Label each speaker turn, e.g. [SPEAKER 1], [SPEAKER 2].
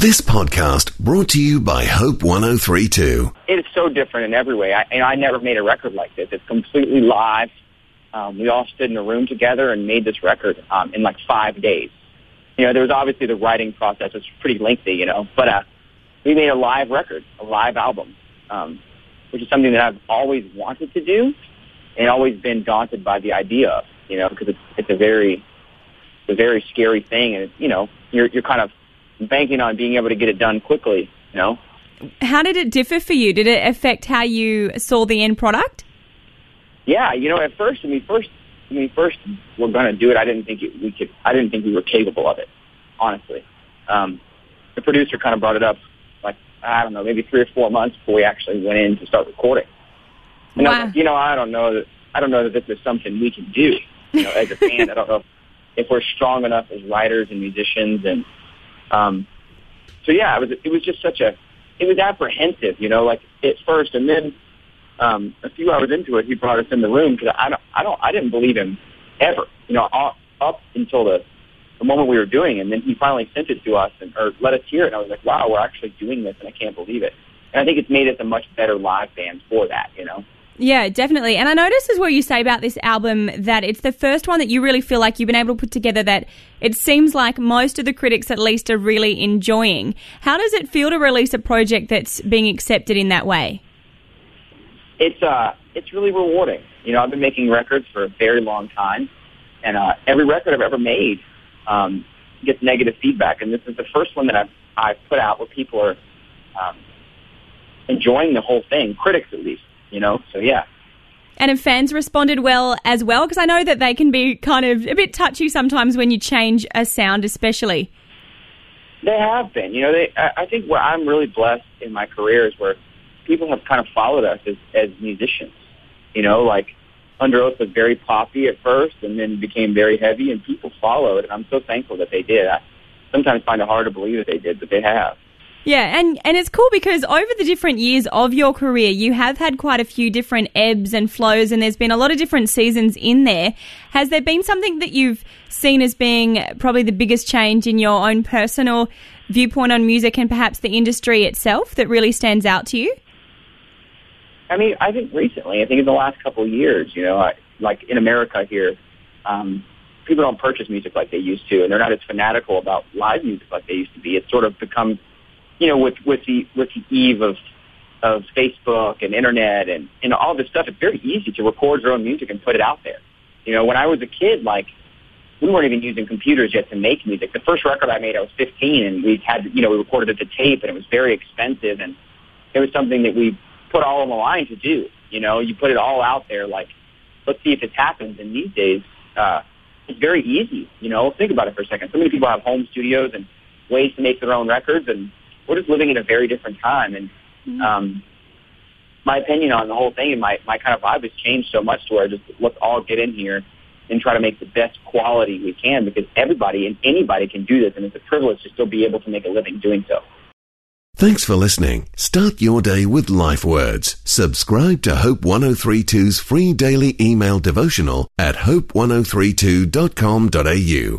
[SPEAKER 1] This podcast brought to you by Hope 1032.
[SPEAKER 2] It is so different in every way. I, I never made a record like this. It's completely live. Um, we all stood in a room together and made this record um, in like five days. You know, there was obviously the writing process was pretty lengthy, you know, but uh, we made a live record, a live album, um, which is something that I've always wanted to do and always been daunted by the idea of, you know, because it's, it's a very, a very scary thing, and you know, you're you're kind of banking on being able to get it done quickly, you know.
[SPEAKER 3] How did it differ for you? Did it affect how you saw the end product?
[SPEAKER 2] Yeah, you know, at first, I mean, first, I mean, first we're going to do it. I didn't think it, we could. I didn't think we were capable of it, honestly. Um, the producer kind of brought it up, like I don't know, maybe three or four months before we actually went in to start recording. And
[SPEAKER 3] Wow.
[SPEAKER 2] like, you know, I don't know that. I don't know that this is something we can do. You know, as a band, I don't know if, if we're strong enough as writers and musicians, and um, so yeah, it was. It was just such a. It was apprehensive, you know, like at first, and then um, a few hours into it, he brought us in the room because I don't, I don't, I didn't believe him ever, you know, up, up until the the moment we were doing, it. and then he finally sent it to us and or let us hear it, and I was like, wow, we're actually doing this, and I can't believe it. And I think it's made us a much better live band for that, you know.
[SPEAKER 3] Yeah, definitely. And I noticed as well you say about this album that it's the first one that you really feel like you've been able to put together that it seems like most of the critics at least are really enjoying. How does it feel to release a project that's being accepted in that way?
[SPEAKER 2] it's uh it's really rewarding. You know, I've been making records for a very long time, and uh, every record I've ever made um, gets negative feedback, and this is the first one that I've I've put out where people are um, enjoying the whole thing, critics at least. You know, so yeah.
[SPEAKER 3] And have fans responded well as well? Because I know that they can be kind of a bit touchy sometimes when you change a sound, especially.
[SPEAKER 2] They have been. You know, they. I I think where I'm really blessed in my career is where people have kind of followed us as, as musicians. You know, like Underoath was very poppy at first, and then became very heavy, and people followed. And I'm so thankful that they did. I sometimes find it hard to believe that they did, but they have.
[SPEAKER 3] Yeah, and, and it's cool because over the different years of your career, you have had quite a few different ebbs and flows, and there's been a lot of different seasons in there. Has there been something that you've seen as being probably the biggest change in your own personal viewpoint on music and perhaps the industry itself that really stands out to you?
[SPEAKER 2] I mean, I think recently, I think in the last couple of years, you know, I, like in America here, um, people don't purchase music like they used to, and they're not as fanatical about live music like they used to be. It's sort of become, you know, with with the with the eve of of Facebook and internet and and all this stuff, it's very easy to record your own music and put it out there. You know, when I was a kid, like we weren't even using computers yet to make music. The first record I made, I was 15, and we had, you know, we recorded it to tape, and it was very expensive, and it was something that we put all on the line to do. You know, you put it all out there, like, let's see if this happens. And these days, uh, it's very easy. You know, think about it for a second. So many people have home studios and ways to make their own records, and we're just living in a very different time. And um, my opinion on the whole thing and my my kind of vibe has changed so much to where just let's all get in here and try to make the best quality we can because everybody and anybody can do this, and it's a privilege to still be able to make a living doing so.
[SPEAKER 1] Thanks for listening. Start your day with life words. Subscribe to Hope 1032's free daily email devotional at hope1032.com.au.